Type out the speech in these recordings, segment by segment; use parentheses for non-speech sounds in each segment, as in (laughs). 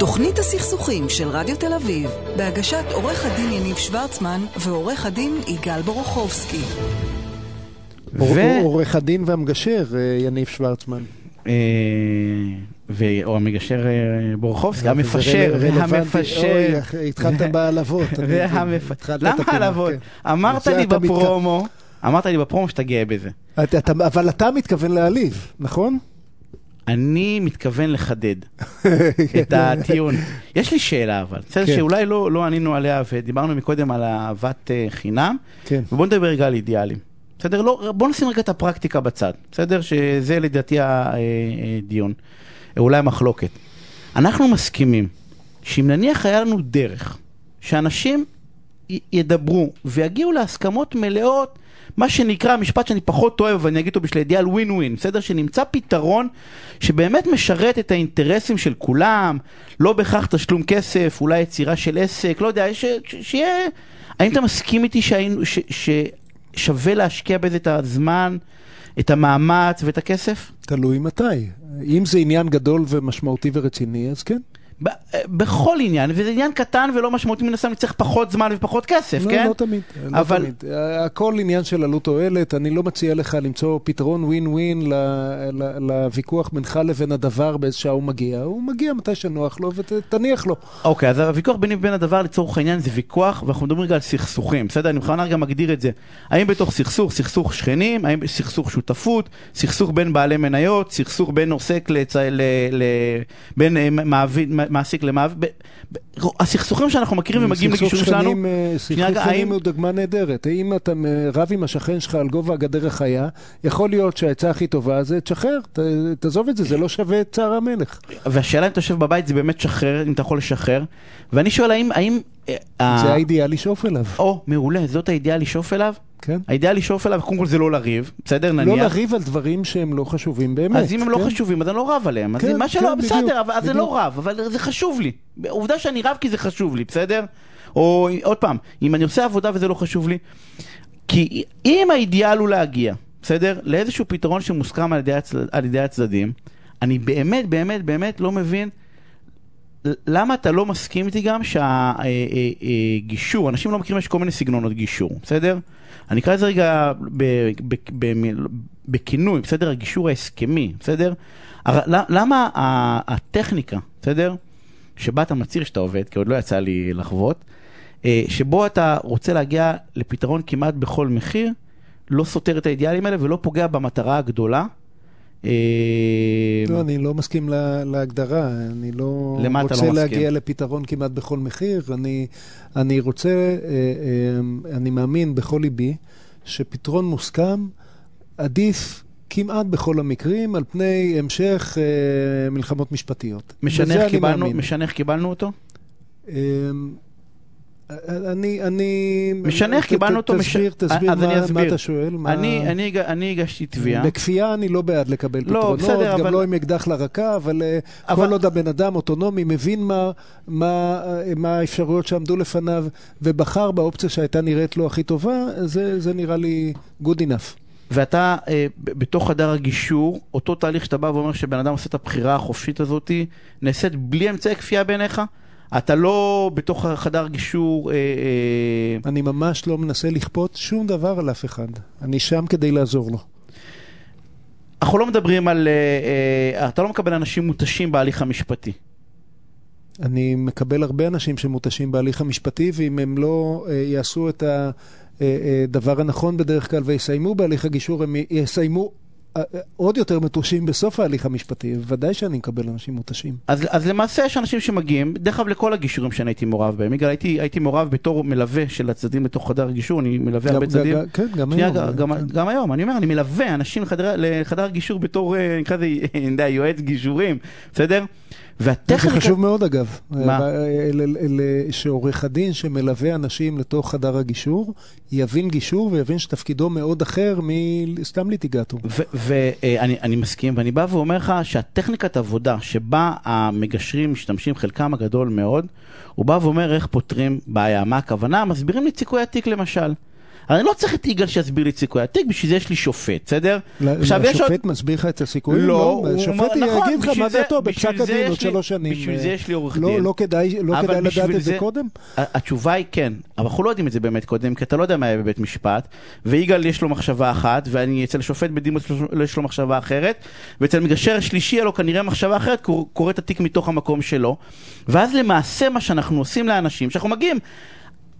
תוכנית הסכסוכים של רדיו תל אביב, בהגשת עורך הדין יניב שוורצמן ועורך הדין יגאל בורוכובסקי. עורך הדין והמגשר אה, יניב שוורצמן. אה, או המגשר אה, בורוכובסקי, המפשר, והמפשר. התחלת (laughs) בהעלבות. למה העלבות? כן. אמרת לי בפרומו, אמרת לי בפרומו שאתה גאה בזה. אבל אתה מתכוון להעליב, נכון? אני מתכוון לחדד (laughs) את הטיעון. יש לי שאלה אבל, בסדר כן. שאולי לא, לא ענינו עליה ודיברנו מקודם על אהבת אה, חינם, כן. ובוא נדבר רגע על אידיאלים. בסדר? לא, בוא נשים רגע את הפרקטיקה בצד, בסדר? שזה לדעתי הדיון, אה, אולי המחלוקת. אנחנו מסכימים שאם נניח היה לנו דרך שאנשים ידברו ויגיעו להסכמות מלאות מה שנקרא, משפט שאני פחות אוהב, ואני אגיד אותו בשביל אידיאל ווין ווין, בסדר? שנמצא פתרון שבאמת משרת את האינטרסים של כולם, לא בהכרח תשלום כסף, אולי יצירה של עסק, לא יודע, ש, ש, שיהיה... האם אתה מסכים איתי שהיינו, ש, ששווה להשקיע בזה את הזמן, את המאמץ ואת הכסף? תלוי מתי. אם זה עניין גדול ומשמעותי ורציני, אז כן. בכל עניין, וזה עניין קטן ולא משמעותי מן הסתם, צריך פחות זמן ופחות כסף, לא, כן? לא תמיד, לא אבל... תמיד. הכל עניין של עלות תועלת, אני לא מציע לך למצוא פתרון ווין ווין לוויכוח בינך לבין הדבר באיזה שעה הוא מגיע, הוא מגיע מתי שנוח לו ותניח לו. אוקיי, אז הוויכוח ביני ובין הדבר לצורך העניין זה ויכוח, ואנחנו מדברים רגע על סכסוכים, בסדר? אני בכוונה גם מגדיר את זה. האם בתוך סכסוך, סכסוך שכנים, האם סכסוך שותפות, סכסוך בין בעלי מניות, סכסוך בין עוסק לצ... ל... ל... בין אה, מעביד... מעסיק למעביד, הסכסוכים שאנחנו מכירים ומגיעים לגישורים שלנו, אה, סכסוך שכנים הוא דוגמה נהדרת. אם אתה רב עם השכן שלך על גובה הגדר החיה, יכול להיות שהעצה הכי טובה זה תשחרר, תעזוב את זה, זה לא שווה את צער המלך. והשאלה אם אתה יושב בבית זה באמת שחרר, אם אתה יכול לשחרר. ואני שואל האם... אה, זה האידיאל לשאוף אליו. או, מעולה, זאת האידיאל לשאוף אליו? כן. האידאל לשאוף אליו, קודם כל זה לא לריב, בסדר, נניח. לא לריב על דברים שהם לא חשובים באמת. אז אם הם לא כן? לא חשובים, אז אני לא רב עליהם. כן, אז מה שלא, כן, בסדר, בדיוק, אז זה לא רב, אבל זה חשוב לי. עובדה שאני רב כי זה חשוב לי, בסדר? או עוד פעם, אם אני עושה עבודה וזה לא חשוב לי, כי אם האידיאל הוא להגיע, בסדר? לאיזשהו פתרון שמוסכם על ידי, הצד, על ידי הצדדים, אני באמת, באמת, באמת לא מבין למה אתה לא מסכים איתי גם שהגישור, אנשים לא מכירים, יש כל מיני סגנונות גישור, בסדר? אני אקרא לזה רגע בכינוי, בסדר? הגישור ההסכמי, בסדר? למה הטכניקה, בסדר? שבה אתה מצהיר שאתה עובד, כי עוד לא יצא לי לחוות, אה, שבו אתה רוצה להגיע לפתרון כמעט בכל מחיר, לא סותר את האידיאלים האלה ולא פוגע במטרה הגדולה. אה, לא, אני לא מסכים להגדרה, אני לא רוצה לא להגיע לפתרון כמעט בכל מחיר. אני, אני רוצה, אה, אני מאמין בכל ליבי שפתרון מוסכם עדיף כמעט בכל המקרים על פני המשך אה, מלחמות משפטיות. משנה איך קיבלנו, קיבלנו אותו? אה, אני, אני... משנה איך קיבלנו אותו, תסביר, תסביר מה, מה אתה שואל. אני, אני, אני הגשתי תביעה. בכפייה אני לא בעד לקבל לא, פתרונות, בסדר, גם אבל... לא עם אקדח לרקה, אבל, אה, אבל כל עוד הבן אדם אוטונומי מבין מה, מה, מה האפשרויות שעמדו לפניו, ובחר באופציה שהייתה נראית לו הכי טובה, זה, זה נראה לי good enough. ואתה אה, בתוך חדר הגישור, אותו תהליך שאתה בא ואומר שבן אדם עושה את הבחירה החופשית הזאת, נעשית בלי אמצעי כפייה בעיניך? אתה לא בתוך חדר גישור... אה, אה... אני ממש לא מנסה לכפות שום דבר על אף אחד. אני שם כדי לעזור לו. אנחנו לא מדברים על... אה, אתה לא מקבל אנשים מותשים בהליך המשפטי. אני מקבל הרבה אנשים שמותשים בהליך המשפטי, ואם הם לא יעשו את ה... הדבר הנכון בדרך כלל ויסיימו בהליך הגישור, הם יסיימו עוד יותר מטושים בסוף ההליך המשפטי, ודאי שאני מקבל אנשים מותשים. אז, אז למעשה יש אנשים שמגיעים, דרך אגב לכל הגישורים שאני הייתי מעורב בהם, יגאל, הייתי, הייתי מעורב בתור מלווה של הצדדים לתוך חדר הגישור, אני מלווה הרבה צדדים. כן, גם שנייה, היום. גם, כן. גם היום, אני אומר, אני מלווה אנשים לחדר, לחדר הגישור בתור, נקרא לזה, יועץ גישורים, בסדר? והטכניקה... זה חשוב מאוד אגב. מה? שעורך הדין שמלווה אנשים לתוך חדר הגישור, יבין גישור ויבין שתפקידו מאוד אחר מסתם ליטיגטור. ואני מסכים, ואני בא ואומר לך שהטכניקת עבודה שבה המגשרים משתמשים, חלקם הגדול מאוד, הוא בא ואומר איך פותרים בעיה. מה הכוונה? מסבירים לי סיכוי התיק למשל. אני לא צריך את יגאל שיסביר לי את סיכויי התיק, בשביל זה יש לי שופט, בסדר? עכשיו יש עוד... השופט מסביר לך את הסיכויים? לא, השופט נכון, יגיד לך מה דעתו בפסק הדין עוד שלוש שנים. בשביל זה יש לי עורך לא, דין. לא כדאי לא לדעת את זה קודם? התשובה היא כן, אבל אנחנו לא יודעים את זה באמת קודם, כי אתה לא יודע מה היה בבית משפט, ויגאל יש לו מחשבה אחת, ואני אצל שופט בדימוס יש לו מחשבה אחרת, ואצל מגשר שלישי היה לו כנראה מחשבה אחרת, קורא את התיק מתוך המקום שלו, ואז למעשה מה שאנחנו עושים לאנשים, שאנחנו מגיעים,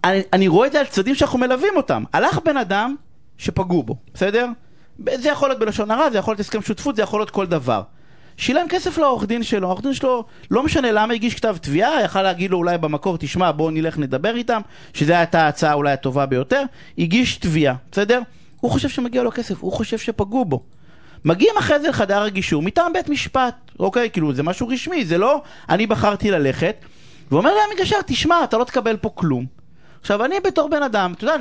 אני, רואה את זה על צדדים שאנחנו מלווים אותם. הלך בן אדם שפגעו בו, בסדר? זה יכול להיות בלשון הרע, זה יכול להיות הסכם שותפות, זה יכול להיות כל דבר. שילם כסף לעורך דין שלו, העורך דין שלו לא משנה למה הגיש כתב תביעה, יכל להגיד לו אולי במקור, תשמע בואו נלך נדבר איתם, שזו הייתה ההצעה אולי הטובה ביותר, הגיש תביעה, בסדר? הוא חושב שמגיע לו כסף, הוא חושב שפגעו בו. מגיעים אחרי זה לחדר הגישור מטעם בית משפט, אוקיי? כאילו זה משהו רשמי, זה לא אני בחרתי ללכת, ואומר להם מגשר, תשמע, אתה לא תקבל פה כלום. עכשיו אני בתור בן אדם, אתה יודע,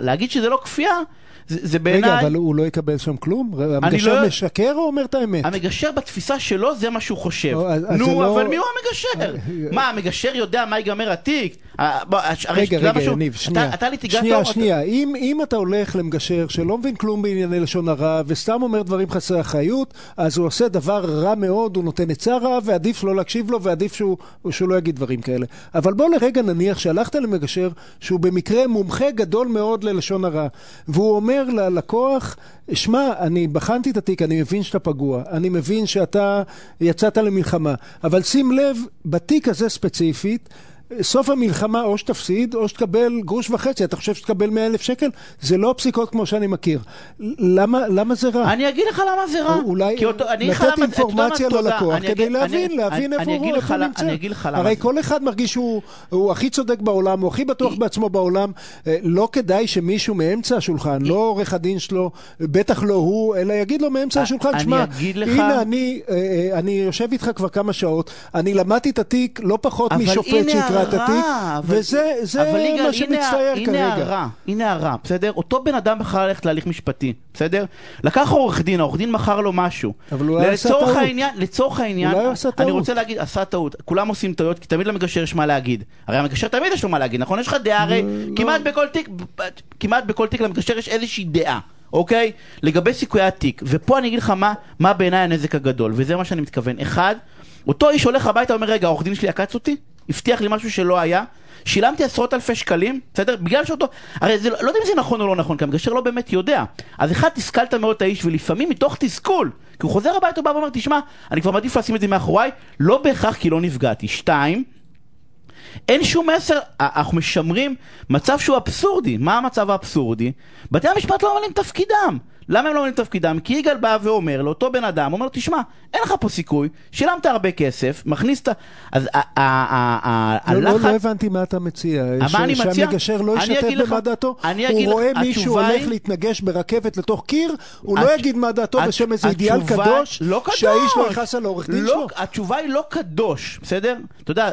להגיד שזה לא כפייה, זה בעיניי... רגע, אבל הוא לא יקבל שם כלום? המגשר לא... משקר או אומר את האמת? המגשר בתפיסה שלו זה מה שהוא חושב. או, נו, לא... אבל מי הוא המגשר? מה, המגשר יודע מה ייגמר התיק? אה, רגע, רגע, יניב, שנייה. אתה ליטיגטור... שנייה, שנייה. אם, אתה הולך למגשר שלא מבין כלום בענייני לשון הרע, וסתם אומר דברים חסרי אחריות, אז הוא עושה דבר רע מאוד, הוא נותן עצה רע, ועדיף שלא להקשיב לו, ועדיף שהוא לא יגיד דברים כאלה. אבל בוא לרגע נניח שהלכת למגשר שהוא במקרה מומחה גדול מאוד ללשון הרע, והוא אומר ללקוח, שמע, אני בחנתי את התיק, אני מבין שאתה פגוע, אני מבין שאתה יצאת למלחמה, אבל שים לב, בתיק הזה ספציפית, סוף המלחמה או שתפסיד או שתקבל גרוש וחצי, אתה חושב שתקבל 100 אלף שקל? זה לא פסיקות כמו שאני מכיר. למה, למה זה רע? אני אגיד לך למה זה רע. אולי אותו, לתת אינפורמציה ללקוח כדי אגיד, להבין, אני, להבין אני, איפה הוא נמצא. אני אגיד לך למה הרי כל אחד מרגיש שהוא הכי צודק בעולם, הוא הכי בטוח בעצמו בעולם. אה, לא כדאי שמישהו מאמצע השולחן, לא עורך הדין שלו, בטח לא הוא, אלא יגיד לו מאמצע השולחן, שמע, הנה אני, אה, אה, אני יושב איתך כבר כמה שעות, אני למדתי את התיק לא פחות משופט שיקרא התיק, וזה מה שמצטייר כרגע. הנה הרע, הנה הרע, בסדר? אותו בן אדם בחר ללכת להליך משפטי, בסדר? לקח עורך דין, העורך דין מכר לו משהו. אבל אולי עשה טעות. לצורך העניין, טעות. אני רוצה להגיד, עשה טעות. כולם עושים טעויות, כי תמיד למגשר יש מה להגיד. הרי המגשר תמיד יש לו מה להגיד, נכון? יש לך דעה, הרי לא. כמעט בכל תיק למגשר יש איזושהי דעה. אוקיי? לגבי סיכויי התיק, ופה אני אגיד לך מה, מה בעיניי הנזק הגדול, וזה מה שאני מתכוון. אחד, אותו איש הולך הביתה ואומר, רגע, העורך דין שלי עקץ אותי? הבטיח לי משהו שלא היה, שילמתי עשרות אלפי שקלים, בסדר? בגלל שאותו... הרי זה, לא יודע אם זה נכון או לא נכון, כי המגשר לא באמת יודע. אז אחד, תסכלת מאוד את האיש, ולפעמים מתוך תסכול, כי הוא חוזר הביתה, הוא בא ואומר, תשמע, אני כבר מעדיף לשים את זה מאחוריי, לא בהכרח כי לא נפגעתי. שתיים, אין שום מסר, אנחנו משמרים מצב שהוא אבסורדי. מה המצב האבסורדי? בתי המשפט לא ממלאים תפקידם. למה הם לא ממלאים תפקידם? כי יגאל בא ואומר לאותו בן אדם, אומר לו, תשמע, אין לך פה סיכוי, שילמת הרבה כסף, מכניס את ה... אז הלחץ... לא, לא הבנתי מה אתה מציע. מה אני מציע? שהמגשר לא ישתף במה דעתו? הוא רואה מישהו הולך להתנגש ברכבת לתוך קיר, הוא לא יגיד מה דעתו בשם איזה אידיאל קדוש, לא שהאיש לא יכעס על העורך דין לא, שלו? התשובה היא לא קדוש, בסדר? אתה יודע,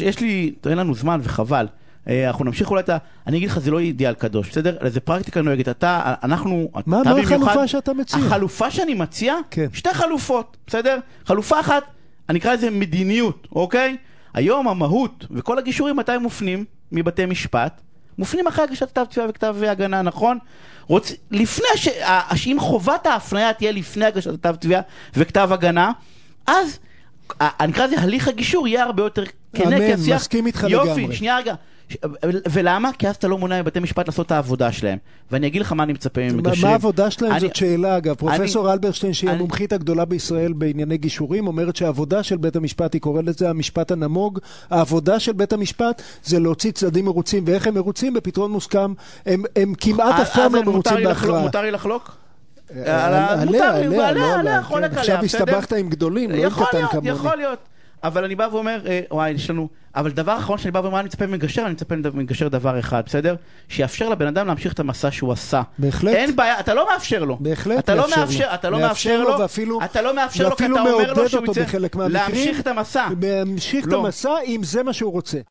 יש לי, אין לנו זמן וחבל. אה, אנחנו נמשיך אולי את ה... אני אגיד לך, זה לא אידיאל קדוש, בסדר? זה פרקטיקה נוהגת. אתה, אנחנו... מה, מה החלופה שאתה מציע? החלופה שאני מציע, כן. שתי חלופות, בסדר? חלופה אחת, אני אקרא לזה מדיניות, אוקיי? היום המהות וכל הגישורים מתי מופנים מבתי משפט? מופנים אחרי הגשת כתב תביעה וכתב הגנה, נכון? רוצ... לפני ש... אם חובת ההפניה תהיה לפני הגשת כתב תביעה וכתב הגנה, אז אני אקרא לזה הליך הגישור יהיה הרבה יותר כנה, כי השיח... אמן, מסכים איתך לגמרי. יופי, שנייה רגע. ולמה? כי אז אתה לא מונע מבתי משפט לעשות את העבודה שלהם. ואני אגיד לך מה אני מצפה ממגשרים. מה העבודה שלהם? זאת שאלה אגב. פרופסור אלברשטיין, שהיא המומחית הגדולה בישראל בענייני גישורים, אומרת שהעבודה של בית המשפט, היא קוראת לזה המשפט הנמוג, העבודה של בית המשפט זה להוציא צדדים מרוצים, ואיך הם מרוצים? בפתרון מוסכם, הם כמעט אף פעם לא מרוצים בהכרעה. מותר לי לחלוק? עליה, עליה, עליה, חולק עליה, עכשיו הסתבכת עם גדולים, לא עם קטן כמוני. יכול להיות. אבל אני בא ואומר, אה, וואי, יש לנו... אבל דבר אחרון שאני בא ואומר, אני מצפה ממגשר, אני מצפה ממגשר דבר אחד, בסדר? שיאפשר לבן אדם להמשיך את המסע שהוא עשה. בהחלט. אין בעיה, אתה לא מאפשר לו. בהחלט אתה לא מאפשר, לו. אתה לא מאפשר לו, ואפילו, אתה לא מאפשר לו, כי אתה אומר לו שהוא יצא להמשיך את המסע. להמשיך לא. את המסע, אם זה מה שהוא רוצה.